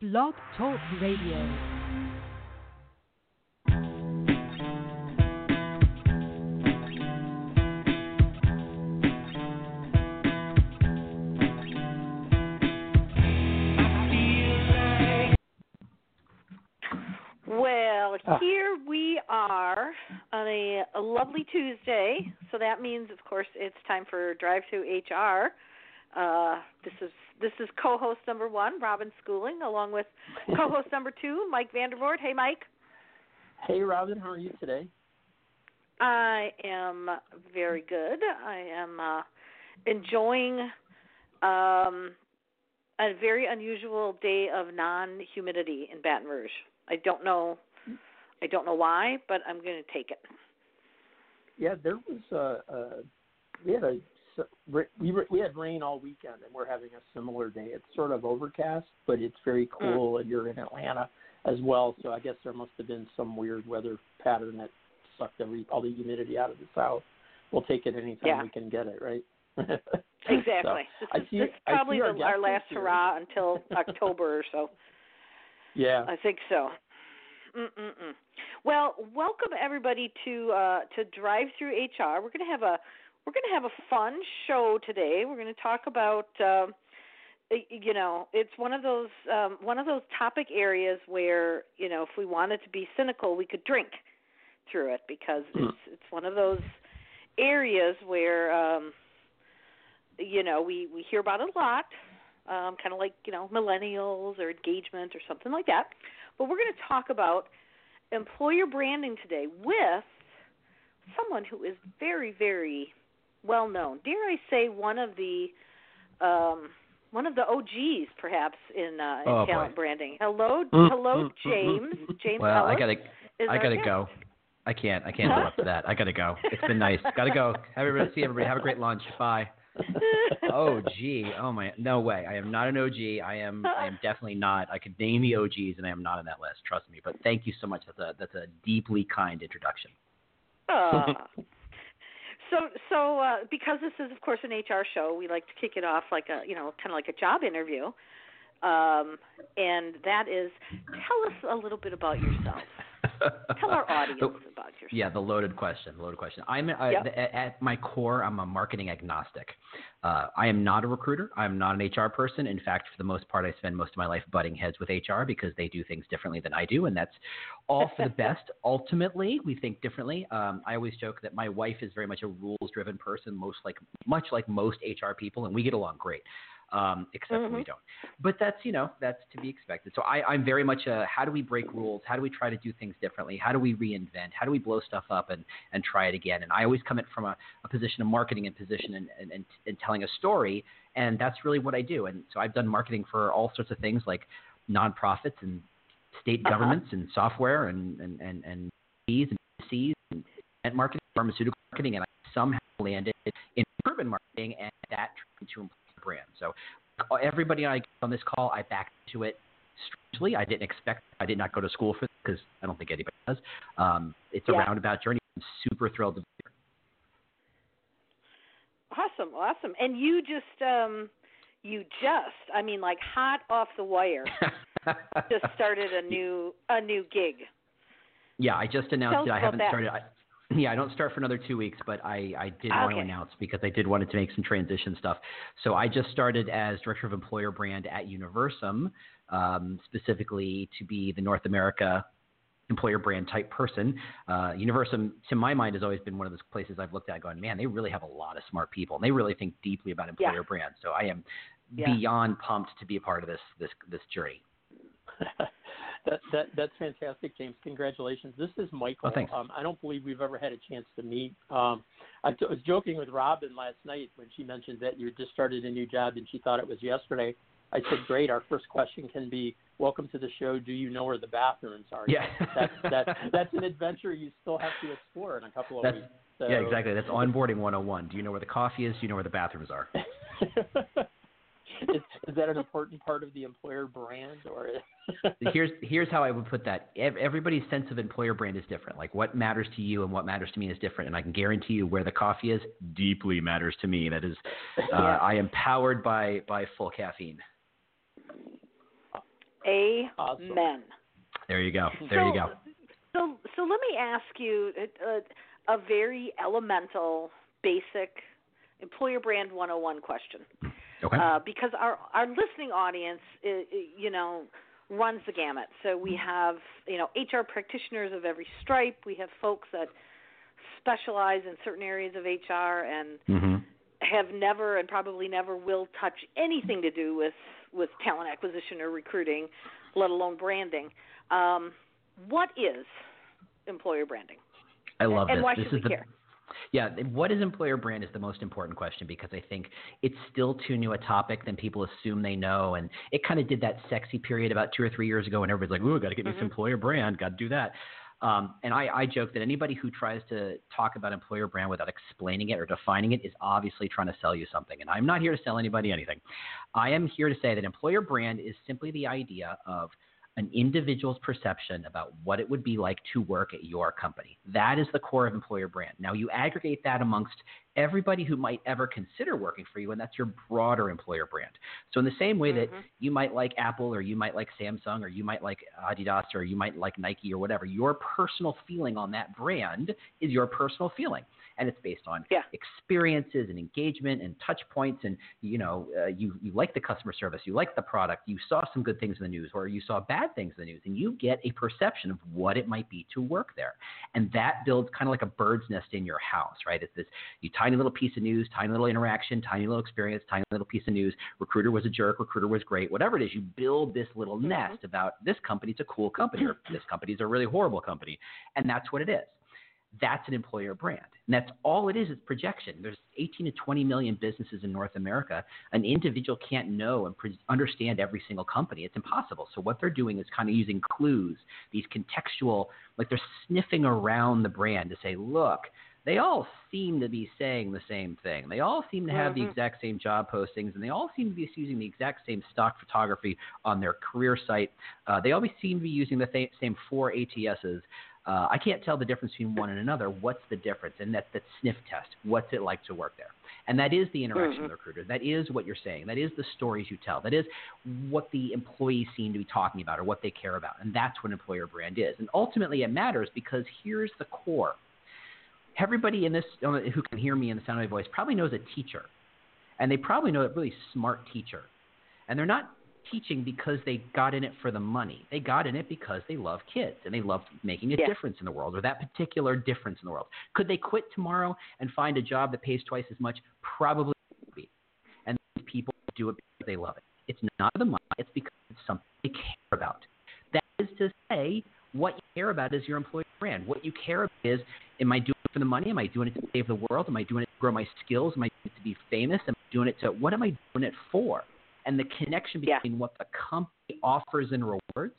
Blog Talk Radio. Well, Ah. here we are on a, a lovely Tuesday. So that means, of course, it's time for DriveThru HR. Uh, this is this is co-host number one, Robin Schooling, along with co-host number two, Mike Vandervort. Hey, Mike. Hey, Robin, how are you today? I am very good. I am uh, enjoying um, a very unusual day of non-humidity in Baton Rouge. I don't know, I don't know why, but I'm going to take it. Yeah, there was a, a we had a we were, we had rain all weekend, and we're having a similar day. It's sort of overcast, but it's very cool, and you're in Atlanta as well. So I guess there must have been some weird weather pattern that sucked every all the humidity out of the south. We'll take it anytime Yeah. we can get it, right? Exactly. So, this I is, see- this is probably our the, our last here. hurrah until October or so. yeah. I think so. Mm-mm-mm. Well, welcome everybody to uh, to Drive Through HR. We're going to have a we're going to have a fun show today. We're going to talk about um, y- you know it's one of those um, one of those topic areas where you know if we wanted to be cynical, we could drink through it because Hmm. it's it's one of those areas where um, you know we we hear about it a lot, um, kind of like you know millennials or engagement or something like that. But we're going to talk about employer branding today with someone who is very very well known. Dare I say one of the um, one of the OGs perhaps in, uh, in Oh, boy. talent branding. Hello, Mm, hello, mm, mm, James. James Well, I gotta, I gotta guest. go. I can't, I can't live up to that. I gotta go. It's been nice. gotta go. Have everybody, see everybody. Have a great lunch. Bye. Oh, gee. Oh my. No way. I am not an OG. I am. I am definitely not. I could name the OGs, and I am not on that list. Trust me. But thank you so much. That's a that's a deeply kind introduction. So so uh, because this is of course an HR show, we like to kick it off like a you know kind of like a job interview, um, and that is tell us a little bit about yourself. Tell our audience about yourself. Yeah, the loaded question. Loaded question. I'm uh, Yep. the, at my core, I'm a marketing agnostic. Uh, I am not a recruiter. I'm not an HR person. In fact, for the most part, I spend most of my life butting heads with HR because they do things differently than I do, and that's all for the best. Ultimately, we think differently. Um, I always joke that my wife is very much a rules-driven person, most like much like most HR people, and we get along great. Um, except when we don't. But that's you know that's to be expected. So I, I'm very much a how do we break rules? How do we try to do things differently? How do we reinvent? How do we blow stuff up and and try it again? And I always come in from a, a position of marketing and position and, and, and, and telling a story, and that's really what I do. And so I've done marketing for all sorts of things like nonprofits and state Uh-huh. governments and software and and and and Cs and Cs and event marketing, pharmaceutical marketing, and I somehow landed in urban marketing, and that turned into employer brand. So everybody I get on this call, I back to it. Strangely, I didn't expect. I did not go to school for this because I don't think anybody does. Um, it's a Yeah. roundabout journey. I'm super thrilled to be here. Awesome, awesome. And you just um, you just I mean like hot off the wire just started a new a new gig. Yeah, I just announced us it. I haven't that. started. I, yeah, I don't start for another two weeks, but I, I did want to announce because I did want to make some transition stuff. So I just started as director of employer brand at Universum, um, specifically to be the North America employer brand type person. Uh, Universum, to my mind, has always been one of those places I've looked at going, man, they really have a lot of smart people and they really think deeply about Yeah. employer brand. So I am Yeah. beyond pumped to be a part of this this this journey. that, that that's fantastic, James. Congratulations. This is Michael. Oh, thanks. Um, I don't believe we've ever had a chance to meet. Um, I t- was joking with Robin last night when she mentioned that you just started a new job and she thought it was yesterday. I said, "Great. Our first question can be, welcome to the show. Do you know where the bathrooms are?" Yeah. that's that, that's an adventure you still have to explore in a couple of That's- weeks. So, yeah, exactly. That's onboarding 101. Do you know where the coffee is? Do you know where the bathrooms are? is, is that an important part of the employer brand, or? here's here's how I would put that. Everybody's sense of employer brand is different. Like what matters to you and what matters to me is different. And I can guarantee you where the coffee is deeply matters to me. That is, uh, Yeah. I am powered by by full caffeine. Amen. Awesome. There you go. There so, you go. So, so let me ask you a, a, a very elemental, basic employer brand 101 question. Okay. Uh, because our our listening audience, you know, runs the gamut. So we have you know HR practitioners of every stripe. We have folks that specialize in certain areas of HR and mm-hmm. have never and probably never will touch anything to do with with talent acquisition or recruiting, let alone branding. Um, what is employer branding? I love and this. why this should is we the care? Yeah, what is employer brand is the most important question because I think it's still too new a topic than people assume they know. And it kind of did that sexy period about two or three years ago when everybody's like, ooh, I got to get mm-hmm. this employer brand, got to do that. Um, and I, I joke that anybody who tries to talk about employer brand without explaining it or defining it is obviously trying to sell you something. And I'm not here to sell anybody anything. I am here to say that employer brand is simply the idea of – an individual's perception about what it would be like to work at your company. That is the core of employer brand. Now, you aggregate that amongst everybody who might ever consider working for you, and that's your broader employer brand. So, in the same way that mm-hmm. you might like Apple, or you might like Samsung, or you might like Adidas, or you might like Nike, or whatever, your personal feeling on that brand is your personal feeling and it's based on yeah. experiences and engagement and touch points. And you know, uh, you you like the customer service, you like the product, you saw some good things in the news, or you saw bad things in the news, and you get a perception of what it might be to work there, and that builds kind of like a bird's nest in your house, right? It's this you tiny little piece of news, tiny little interaction, tiny little experience, tiny little piece of news. Recruiter was a jerk, recruiter was great, whatever it is. You build this little mm-hmm. nest about this company's a cool company, or this company's a really horrible company, and that's what it is that's an employer brand. And that's all it it's is projection. There's 18 to 20 million businesses in North America. An individual can't know and pre- understand every single company. It's impossible. So what they're doing is kind of using clues, these contextual, like they're sniffing around the brand to say, look, they all seem to be saying the same thing. They all seem to have mm-hmm. the exact same job postings, and they all seem to be using the exact same stock photography on their career site. Uh, they always seem to be using the th- same four ATSs. Uh, I can't tell the difference between one and another. What's the difference? And that's the sniff test. What's it like to work there? And that is the interaction mm-hmm. with the recruiter. That is what you're saying. That is the stories you tell. That is what the employees seem to be talking about or what they care about. And that's what employer brand is. And ultimately, it matters because here's the core. Everybody in this who can hear me in the sound of my voice probably knows a teacher, and they probably know a really smart teacher. And they're not teaching because they got in it for the money. They got in it because they love kids and they love making a yeah. difference in the world or that particular difference in the world. Could they quit tomorrow and find a job that pays twice as much? Probably. And people do it because they love it. It's not the money, it's because it's something they care about. That is to say, what you care about is your employer brand. What you care about is, am I doing it for the money? Am I doing it to save the world? Am I doing it to grow my skills? Am I doing it to be famous? Am I doing it to, what am I doing it for? And the connection between yeah. what the company offers in rewards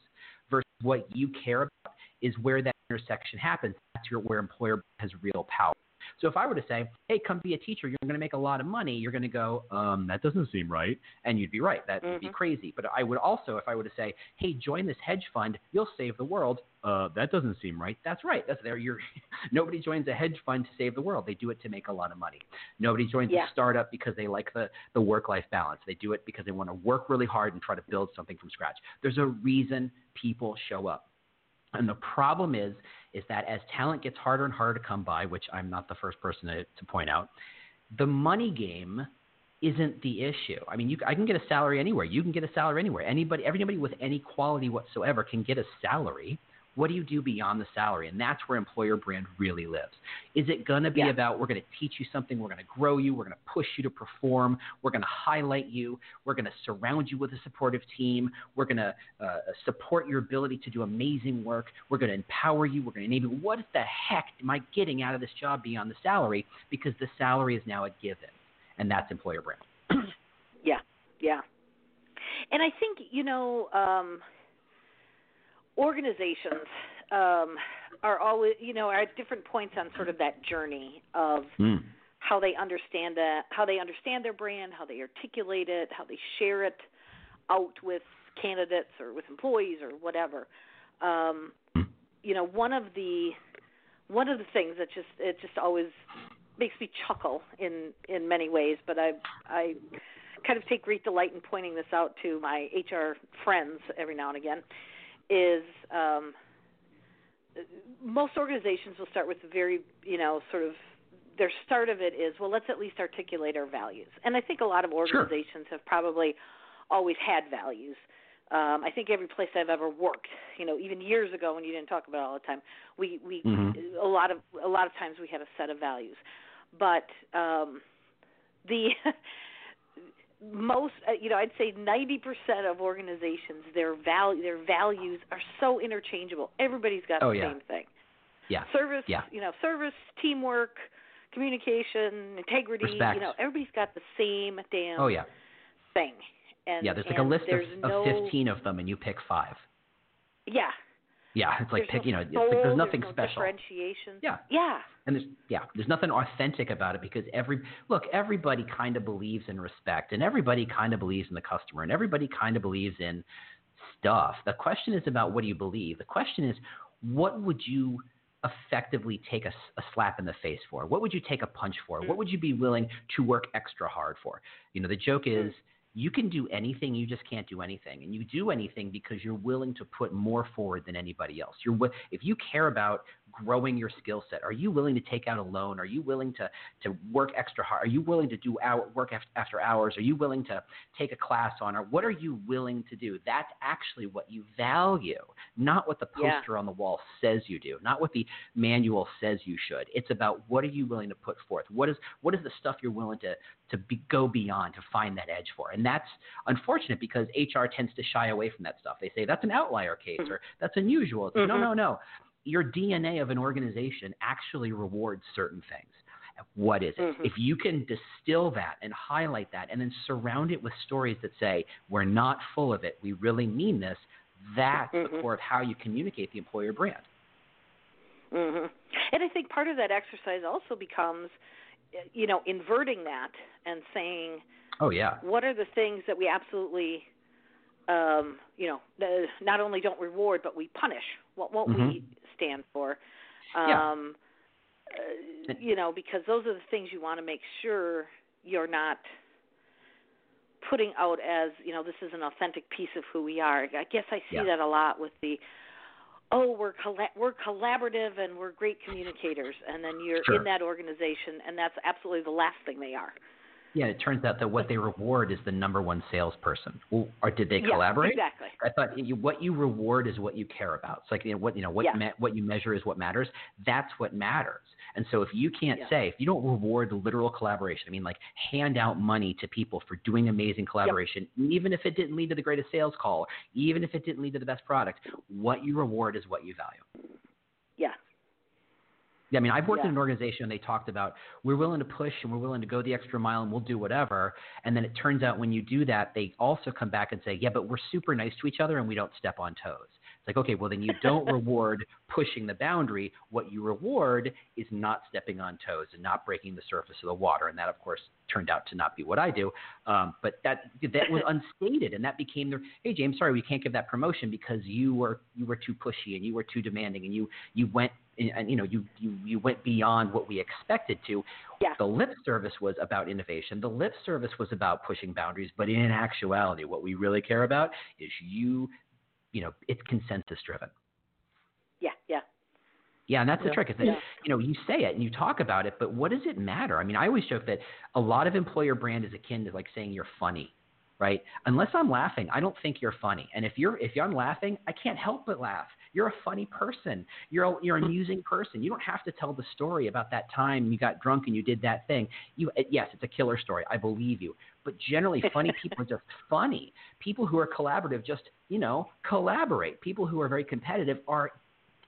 versus what you care about is where that intersection happens. That's your, where employer has real power. So if I were to say, hey, come be a teacher, you're going to make a lot of money, you're going to go, um, that doesn't seem right. And you'd be right. That mm-hmm. would be crazy. But I would also, if I were to say, hey, join this hedge fund, you'll save the world. Uh, that doesn't seem right. That's right. That's there. You're nobody joins a hedge fund to save the world. They do it to make a lot of money. Nobody joins yeah. a startup because they like the, the work life balance. They do it because they want to work really hard and try to build something from scratch. There's a reason people show up. And the problem is, is that as talent gets harder and harder to come by, which I'm not the first person to, to point out, the money game isn't the issue. I mean, you, I can get a salary anywhere. You can get a salary anywhere. Anybody, everybody with any quality whatsoever can get a salary. What do you do beyond the salary? And that's where employer brand really lives. Is it going to be yeah. about we're going to teach you something, we're going to grow you, we're going to push you to perform, we're going to highlight you, we're going to surround you with a supportive team, we're going to uh, support your ability to do amazing work, we're going to empower you, we're going to enable you. What the heck am I getting out of this job beyond the salary? Because the salary is now a given, and that's employer brand. yeah, yeah. And I think, you know, um, organizations um, are always, you know, are at different points on sort of that journey of mm. how they understand that, how they understand their brand, how they articulate it, how they share it out with candidates or with employees or whatever. Um, mm. You know, one of the one of the things that just it just always makes me chuckle in in many ways, but I I kind of take great delight in pointing this out to my HR friends every now and again is um, most organizations will start with very, you know, sort of their start of it is well, let's at least articulate our values. And I think a lot of organizations sure. have probably always had values. Um, I think every place I've ever worked, you know, even years ago when you didn't talk about it all the time, we we mm-hmm. a lot of a lot of times we had a set of values, but um, the most uh, you know I'd say 90% of organizations their value their values are so interchangeable. Everybody's got oh, the yeah. same thing. Yeah. Service, yeah. you know, service, teamwork, communication, integrity, Respect. you know, everybody's got the same damn oh, yeah. thing. And yeah, there's like a list of, no, of 15 of them and you pick 5. Yeah. Yeah, it's like there's pick, no you know, it's soul, like there's nothing no special. Differentiation. Yeah. Yeah. And there's yeah, there's nothing authentic about it because every look, everybody kind of believes in respect and everybody kind of believes in the customer and everybody kind of believes in stuff. The question is about what do you believe? The question is what would you effectively take a, a, slap in the face for? What would you take a punch for? What mm. would you be willing to work extra hard for? You know, the joke is mm. You can do anything, you just can't do anything. And you do anything because you're willing to put more forward than anybody else. You're if you care about growing your skill set, are you willing to take out a loan? Are you willing to to work extra hard? Are you willing to do hour, work after hours? Are you willing to take a class on? Or what are you willing to do? That's actually what you value, not what the poster yeah. on the wall says you do, not what the manual says you should. It's about what are you willing to put forth? What is what is the stuff you're willing to to be, go beyond to find that edge for? And that's unfortunate because HR tends to shy away from that stuff. They say that's an outlier case mm-hmm. or that's unusual. It's, mm-hmm. No, no, no. Your DNA of an organization actually rewards certain things. What is it? Mm-hmm. If you can distill that and highlight that and then surround it with stories that say, we're not full of it, we really mean this, that's mm-hmm. the core of how you communicate the employer brand. Mm-hmm. And I think part of that exercise also becomes, you know, inverting that and saying, oh yeah, what are the things that we absolutely, um, you know, not only don't reward but we punish. What won't mm-hmm. we stand for? Um, uh, you know, because those are the things you want to make sure you're not putting out as you know this is an authentic piece of who we are. I guess I see Yeah. that a lot with the oh we're colla- we're collaborative and we're great communicators, and then you're Sure. in that organization, and that's absolutely the last thing they are. Yeah, it turns out that what they reward is the number one salesperson. Well, or did they Yeah, collaborate? exactly. I thought you, what you reward is what you care about. It's like you know, what you know what Yeah. me, what you measure is what matters. That's what matters. And so if you can't Yeah. say if you don't reward literal collaboration, I mean like hand out money to people for doing amazing collaboration, even if it didn't lead to the greatest sales call, even if it didn't lead to the best product, what you reward is what you value. Yeah. I mean, I've worked Yeah. in an organization and they talked about we're willing to push and we're willing to go the extra mile and we'll do whatever. And then it turns out when you do that, they also come back and say, yeah, but we're super nice to each other and we don't step on toes. Like, okay, well, then you don't reward pushing the boundary. What you reward is not stepping on toes and not breaking the surface of the water. And that, of course, turned out to not be what I do. Um, but that that was unstated, and that became the hey, James, sorry, we can't give that promotion because you were you were too pushy and you were too demanding and you you went and you know you, you you went beyond what we expected to. Yeah. The lip service was about innovation. The lip service was about pushing boundaries, but in actuality, what we really care about is you. You know, it's consensus driven. Yeah. Yeah. Yeah, and that's the trick is that Yeah. you know you say it and you talk about it, but what does it matter? I mean, I always joke that a lot of employer brand is akin to like saying you're funny, right? Unless I'm laughing, I don't think you're funny. And if you're if I'm laughing, I can't help but laugh. You're a funny person. You're a, you're an amusing person. You don't have to tell the story about that time you got drunk and you did that thing. You yes, it's a killer story. I believe you. But generally, funny people are just funny. People who are collaborative just you know collaborate. People who are very competitive are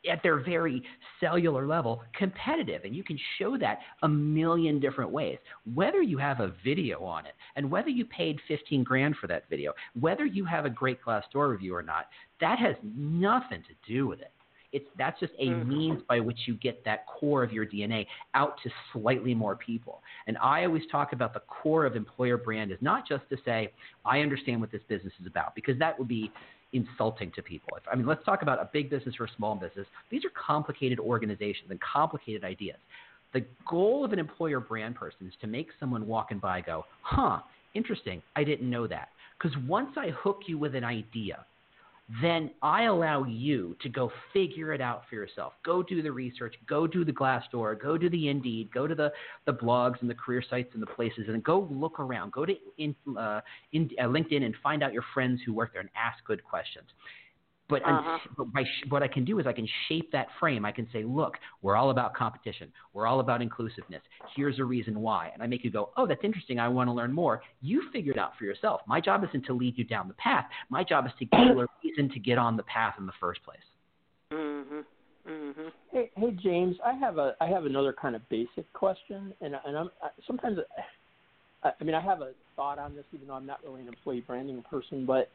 at their very cellular level competitive and you can show that a million different ways whether you have a video on it and whether you paid 15 grand for that video whether you have a great Glassdoor review or not that has nothing to do with it it's that's just a Mhm. means by which you get that core of your DNA out to slightly more people. And I always talk about the core of employer brand is not just to say I understand what this business is about because that would be insulting to people. I mean, let's talk about a big business or a small business. These are complicated organizations and complicated ideas. The goal of an employer brand person is to make someone walk in by go, huh, interesting. I didn't know that. Because once I hook you with an idea, then I allow you to go figure it out for yourself. Go do the research, go do the Glassdoor, go do the Indeed, go to the, the blogs and the career sites and the places, and go look around. Go to in, uh, in, uh, LinkedIn and find out your friends who work there and ask good questions. But, uh-huh. but by, what I can do is I can shape that frame. I can say, look, we're all about competition. We're all about inclusiveness. Here's a reason why. And I make you go, oh, that's interesting. I want to learn more. You figure it out for yourself. My job isn't to lead you down the path. My job is to give you a reason to get on the path in the first place. Mm-hmm. Mm-hmm. Hey, hey, James. I have a I have another kind of basic question, and and I'm I, sometimes I, I mean I have a thought on this, even though I'm not really an employee branding person, but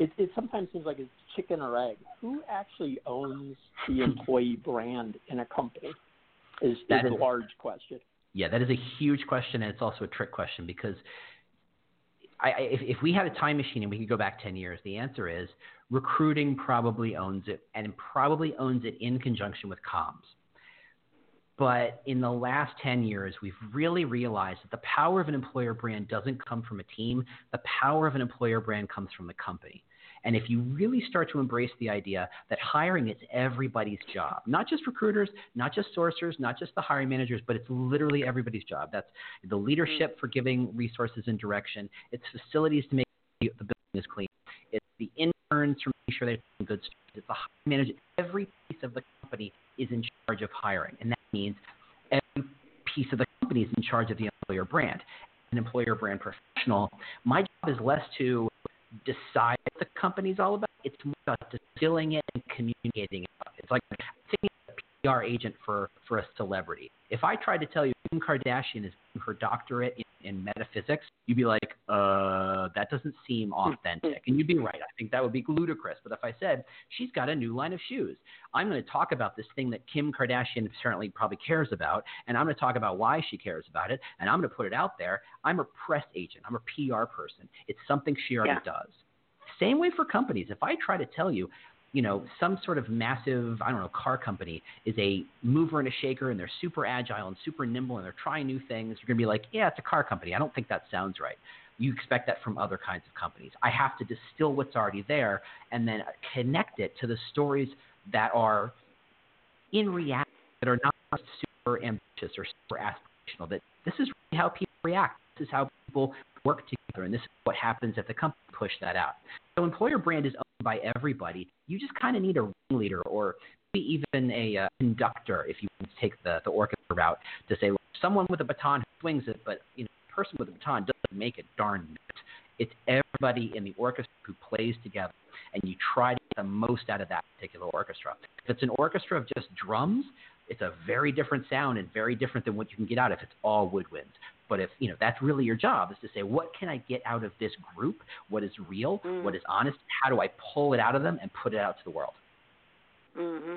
it, it sometimes seems like it's chicken or egg. Who actually owns the employee brand in a company? Is, is a large question. Yeah, that is a huge question, and it's also a trick question because I, if, if we had a time machine and we could go back 10 years, the answer is recruiting probably owns it and probably owns it in conjunction with comms. But in the last 10 years, we've really realized that the power of an employer brand doesn't come from a team. The power of an employer brand comes from the company. And if you really start to embrace the idea that hiring is everybody's job, not just recruiters, not just sourcers, not just the hiring managers, but it's literally everybody's job. That's the leadership for giving resources and direction. It's facilities to make the building is clean. It's the interns for making sure they're doing good stuff. It's the hiring manager. Every piece of the company is in charge of hiring. And that means every piece of the company is in charge of the employer brand. An employer brand professional, my job is less to decide what the company's all about. It's more about distilling it and communicating it. It's like thinking a PR agent for, for a celebrity. If I tried to tell you Kim Kardashian is her doctorate in, in metaphysics, you'd be like, uh, that doesn't seem authentic. And you'd be right. I think that would be ludicrous. But if I said, she's got a new line of shoes, I'm going to talk about this thing that Kim Kardashian certainly probably cares about, and I'm going to talk about why she cares about it, and I'm going to put it out there. I'm a press agent, I'm a PR person. It's something she already yeah. does. Same way for companies. If I try to tell you, you know, some sort of massive, I don't know, car company is a mover and a shaker and they're super agile and super nimble and they're trying new things, you're going to be like, yeah, it's a car company. I don't think that sounds right. You expect that from other kinds of companies. I have to distill what's already there and then connect it to the stories that are in reality, that are not super ambitious or super aspirational. That this is really how people react. This is how people work together, and this is what happens if the company push that out. So employer brand is by everybody. You just kind of need a ringleader or maybe even a uh, conductor if you want to take the, the orchestra route to say someone with a baton swings it, but you know, a person with a baton doesn't make a darn note. It's everybody in the orchestra who plays together, and you try to get the most out of that particular orchestra. If it's an orchestra of just drums, it's a very different sound and very different than what you can get out if it's all woodwinds. But if you know that's really your job is to say, what can I get out of this group? What is real? Mm. What is honest? How do I pull it out of them and put it out to the world? Mm-hmm.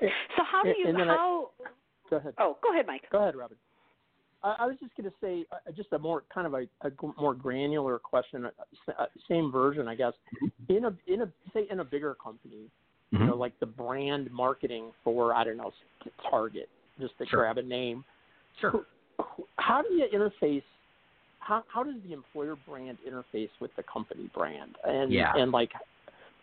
So how do you how? I, go ahead. Oh, go ahead, Mike. Go ahead, Robin. I, I was just going to say uh, just a more kind of a, a more granular question, uh, uh, same version, I guess. Mm-hmm. In a in a say in a bigger company, mm-hmm. you know, like the brand marketing for I don't know Target, just to sure. grab a name. Sure how do you interface? How how does the employer brand interface with the company brand? And yeah. and like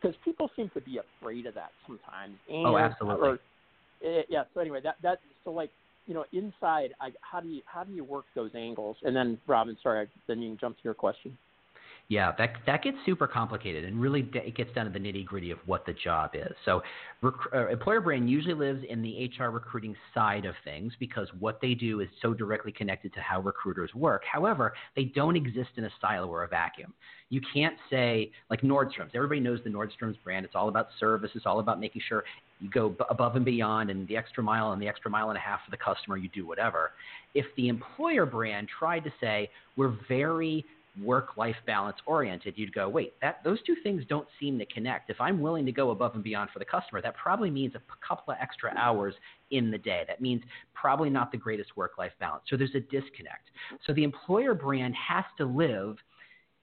because people seem to be afraid of that sometimes. And, oh, absolutely. Or, yeah. So anyway, that that so like you know inside, I, how do you how do you work those angles? And then Robin, sorry, then you can jump to your question. Yeah, that that gets super complicated, and really it gets down to the nitty gritty of what the job is. So, rec- uh, employer brand usually lives in the HR recruiting side of things because what they do is so directly connected to how recruiters work. However, they don't exist in a silo or a vacuum. You can't say like Nordstrom's. Everybody knows the Nordstrom's brand. It's all about service. It's all about making sure you go above and beyond and the extra mile and the extra mile and a half for the customer. You do whatever. If the employer brand tried to say we're very work life balance oriented, you'd go, wait, that those two things don't seem to connect. If I'm willing to go above and beyond for the customer, that probably means a couple of extra hours in the day. That means probably not the greatest work life balance. So there's a disconnect. So the employer brand has to live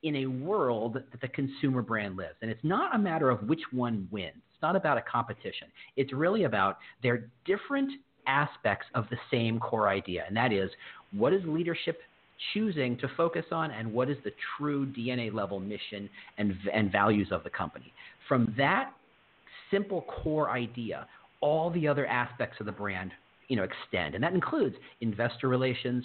in a world that the consumer brand lives. And it's not a matter of which one wins. It's not about a competition. It's really about their different aspects of the same core idea. And that is what is leadership choosing to focus on and what is the true DNA level mission and, and values of the company. From that simple core idea, all the other aspects of the brand you know, extend. And that includes investor relations,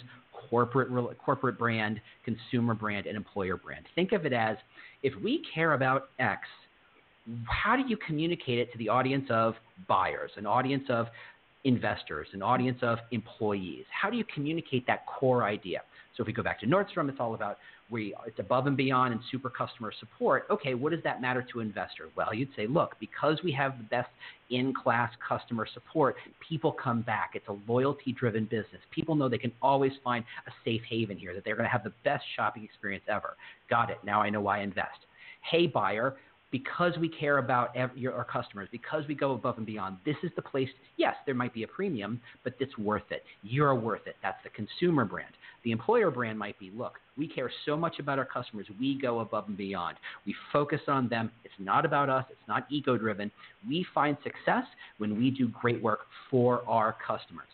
corporate, corporate brand, consumer brand, and employer brand. Think of it as if we care about X, how do you communicate it to the audience of buyers, an audience of investors, an audience of employees? How do you communicate that core idea? So if we go back to Nordstrom, it's all about we it's above and beyond and super customer support. Okay, what does that matter to investor? Well, you'd say, look, because we have the best in-class customer support, people come back. It's a loyalty-driven business. People know they can always find a safe haven here, that they're going to have the best shopping experience ever. Got it. Now I know why I invest. Hey buyer, because we care about every, our customers, because we go above and beyond, this is the place. Yes, there might be a premium, but it's worth it. You're worth it. That's the consumer brand. The employer brand might be look, we care so much about our customers, we go above and beyond. We focus on them. It's not about us, it's not ego driven. We find success when we do great work for our customers.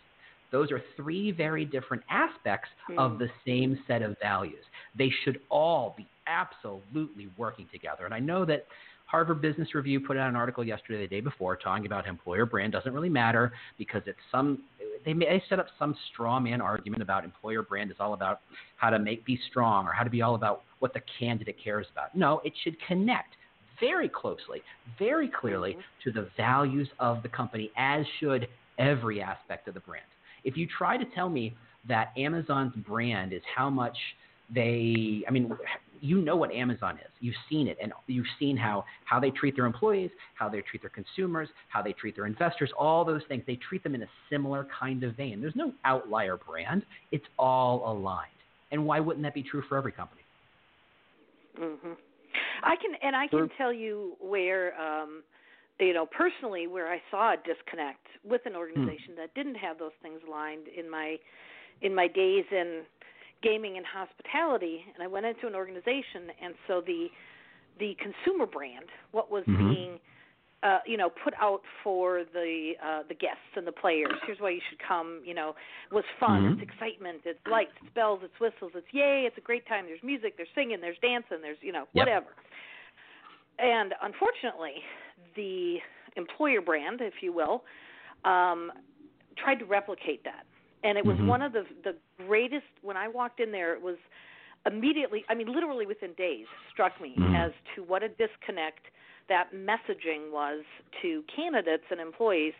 Those are three very different aspects mm. of the same set of values. They should all be absolutely working together. And I know that Harvard Business Review put out an article yesterday, the day before, talking about employer brand doesn't really matter because it's some. They, may, set up some straw man argument about employer brand is all about how to make be strong or how to be all about what the candidate cares about. No, it should connect very closely, very clearly mm-hmm. to the values of the company, as should every aspect of the brand. If you try to tell me that Amazon's brand is how much they, I mean, you know what Amazon is. You've seen it, and you've seen how how they treat their employees, how they treat their consumers, how they treat their investors. All those things they treat them in a similar kind of vein. There's no outlier brand. It's all aligned. And why wouldn't that be true for every company? Mm-hmm. I can, and I can tell you where. um you know personally where i saw a disconnect with an organization mm. that didn't have those things aligned in my in my days in gaming and hospitality, and I went into an organization, and so the the consumer brand, what was mm-hmm. being uh, you know, put out for the uh, the guests and the players. Here's why you should come. You know, was fun. Mm-hmm. It's excitement. It's lights. It's bells. It's whistles. It's yay. It's a great time. There's music. There's singing. There's dancing. There's you know yep. whatever. And unfortunately, the employer brand, if you will, um, tried to replicate that and it was mm-hmm. one of the the greatest when I walked in there it was immediately I mean literally within days struck me mm-hmm. as to what a disconnect that messaging was to candidates and employees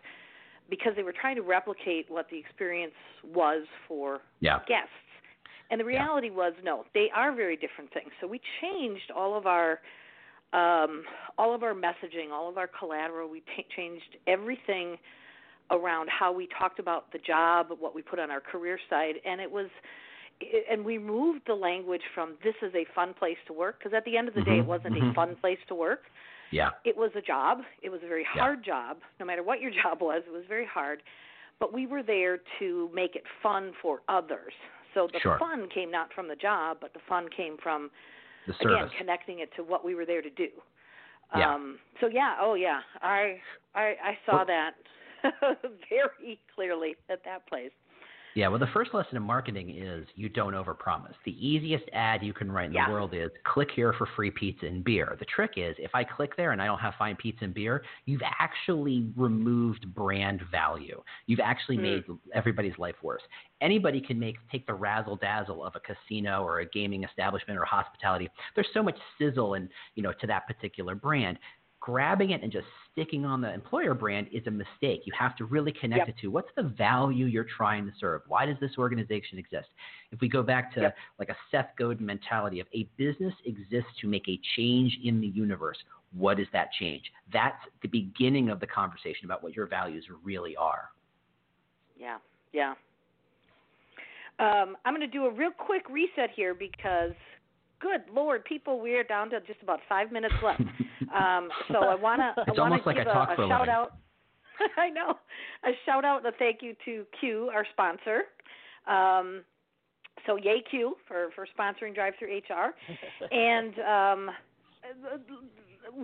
because they were trying to replicate what the experience was for yeah. guests. And the reality yeah. was no, they are very different things. So we changed all of our um, all of our messaging, all of our collateral. We t- changed everything around how we talked about the job, what we put on our career side, and it was and we moved the language from this is a fun place to work because at the end of the mm-hmm, day it wasn't mm-hmm. a fun place to work. Yeah. It was a job. It was a very yeah. hard job. No matter what your job was, it was very hard. But we were there to make it fun for others. So the sure. fun came not from the job, but the fun came from the service. again connecting it to what we were there to do. Yeah. Um so yeah, oh yeah. I I I saw well, that very clearly at that place. Yeah, well, the first lesson in marketing is you don't overpromise. The easiest ad you can write in yeah. the world is click here for free pizza and beer. The trick is if I click there and I don't have fine pizza and beer, you've actually removed brand value. You've actually mm. made everybody's life worse. Anybody can make take the razzle dazzle of a casino or a gaming establishment or hospitality. There's so much sizzle and you know to that particular brand grabbing it and just sticking on the employer brand is a mistake. You have to really connect yep. it to what's the value you're trying to serve? Why does this organization exist? If we go back to yep. like a Seth Godin mentality of a business exists to make a change in the universe, what is that change? That's the beginning of the conversation about what your values really are. Yeah, yeah. Um, I'm going to do a real quick reset here because good lord, people, we are down to just about five minutes left. Um, so I want to. It's I almost like give a, a shout out. I know a shout out and a thank you to Q, our sponsor. Um, so yay Q for for sponsoring DriveThru HR, and um,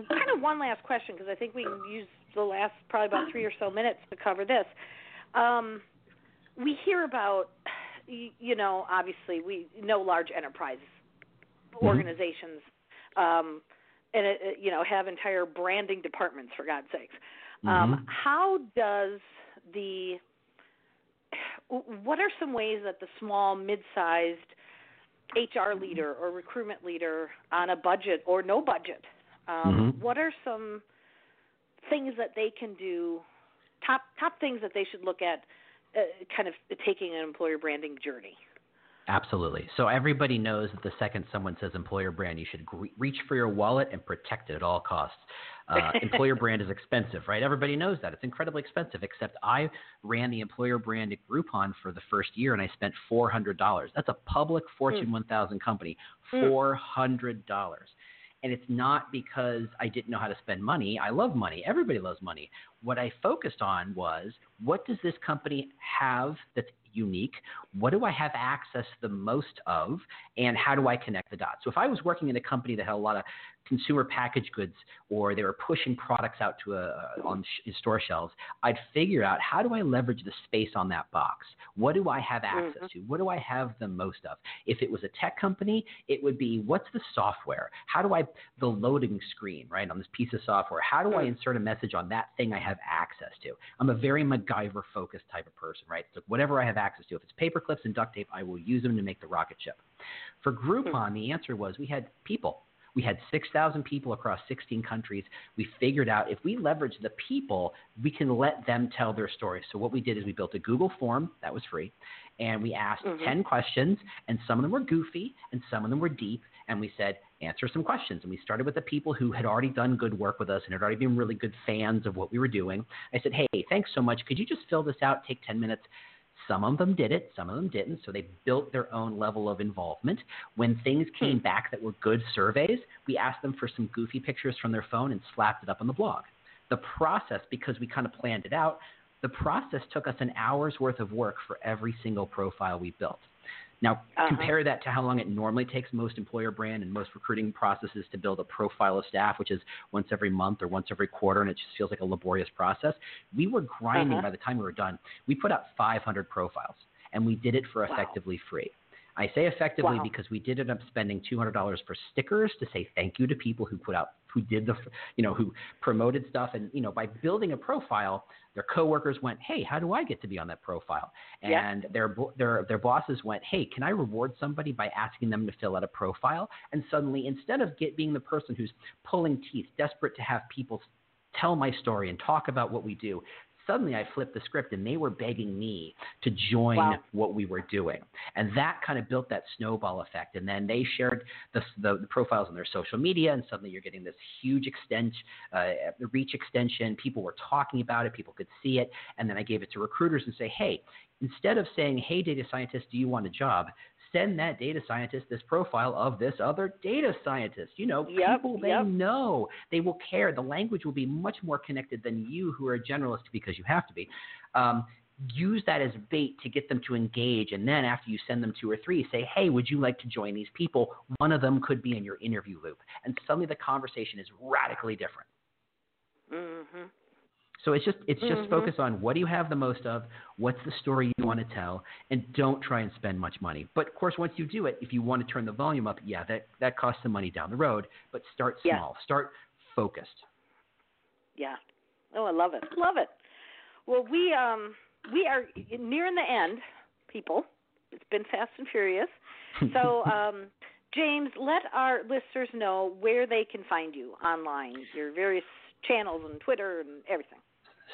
kind of one last question because I think we can use the last probably about three or so minutes to cover this. Um, we hear about you know, obviously we know large enterprise Mm-hmm. organizations, um, and it, it, you know have entire branding departments for God's sakes. Um, Mhm. How does the what are some ways that the small, mid-sized HR leader or recruitment leader on a budget or no budget, um, Mhm. what are some things that they can do? Top top things that they should look at, uh, kind of taking an employer branding journey. Absolutely. So everybody knows that the second someone says employer brand, you should reach for your wallet and protect it at all costs. Uh, employer brand is expensive, right? Everybody knows that. It's incredibly expensive, except I ran the employer brand at Groupon for the first year and I spent $400. That's a public Fortune 1000 company. Mm. $400. And it's not because I didn't know how to spend money. I love money. Everybody loves money. What I focused on was what does this company have that's unique? What do I have access the most of? And how do I connect the dots? So if I was working in a company that had a lot of consumer packaged goods or they were pushing products out to a, on sh- store shelves, I'd figure out how do I leverage the space on that box? What do I have access Mhm. to? What do I have the most of? If it was a tech company, it would be what's the software? How do I the loading screen, right, on this piece of software? How do I Mm. insert a message on that thing I have access to? I'm a very MacGyver focused type of person, right? So whatever I have access to, if it's paper clips and duct tape, I will use them to make the rocket ship. For Groupon, the answer was we had people. We had 6,000 people across 16 countries. We figured out if we leverage the people, we can let them tell their story. So what we did is we built a Google form that was free, and we asked Mhm. 10 questions, and some of them were goofy, and some of them were deep, and we said answer some questions. And we started with the people who had already done good work with us and had already been really good fans of what we were doing. I said, hey, thanks so much. Could you just fill this out? Take 10 minutes. Some of them did it, some of them didn't. So they built their own level of involvement. When things hmm. came back that were good surveys, we asked them for some goofy pictures from their phone and slapped it up on the blog. The process, because we kind of planned it out, the process took us an hour's worth of work for every single profile we built. Now, Uh-huh. compare that to how long it normally takes most employer brand and most recruiting processes to build a profile of staff, which is once every month or once every quarter, and it just feels like a laborious process. We were grinding Uh-huh. by the time we were done. We put out 500 profiles, and we did it for Wow. effectively free. I say effectively Wow. because we did end up spending $200 for stickers to say thank you to people who put out, who did the, you know, who promoted stuff, and you know, by building a profile, their coworkers went, hey, how do I get to be on that profile? Yeah. And their their their bosses went, hey, can I reward somebody by asking them to fill out a profile? And suddenly, instead of get being the person who's pulling teeth, desperate to have people tell my story and talk about what we do. Suddenly, I flipped the script and they were begging me to join Wow. what we were doing. And that kind of built that snowball effect. And then they shared the, the, the profiles on their social media, and suddenly you're getting this huge extent, uh, reach extension. People were talking about it, people could see it. And then I gave it to recruiters and say, hey, instead of saying, hey, data scientist, do you want a job? Send that data scientist this profile of this other data scientist. You know, Yep, people they yep. know. They will care. The language will be much more connected than you, who are a generalist, because you have to be. Um, use that as bait to get them to engage. And then after you send them two or three, say, hey, would you like to join these people? One of them could be in your interview loop. And suddenly the conversation is radically different. Mhm. So it's just it's just Mhm. focus on what do you have the most of, what's the story you want to tell, and don't try and spend much money. But of course, once you do it, if you want to turn the volume up, yeah, that that costs some money down the road. But start Yeah. small, start focused. Yeah. Oh, I love it. Love it. Well, we um we are nearing the end, people. It's been fast and furious. So, um James, let our listeners know where they can find you online, your various channels and Twitter and everything.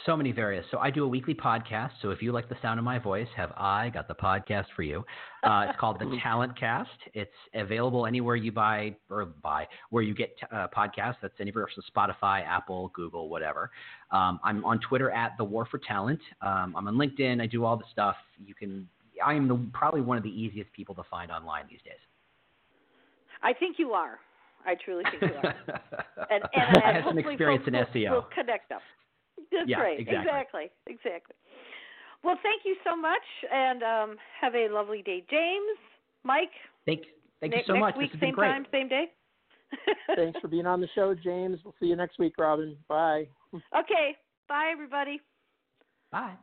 So many various. So I do a weekly podcast. So if you like the sound of my voice, have I got the podcast for you? Uh, it's called the Talent Cast. It's available anywhere you buy or buy where you get uh, podcasts. That's anywhere from Spotify, Apple, Google, whatever. Um, I'm on Twitter at the War for Talent. Um, I'm on LinkedIn. I do all the stuff. You can. I am the, probably one of the easiest people to find online these days. I think you are. I truly think you are. And, and, I have some experience folks in SEO. will connect up. That's Yeah, right. exactly. exactly. Exactly. Well, thank you so much, and um, have a lovely day, James, Mike. Thank, thank ne- you so next much. week, this has been same great. time, same day. Thanks for being on the show, James. We'll see you next week, Robin. Bye. okay. Bye, everybody. Bye.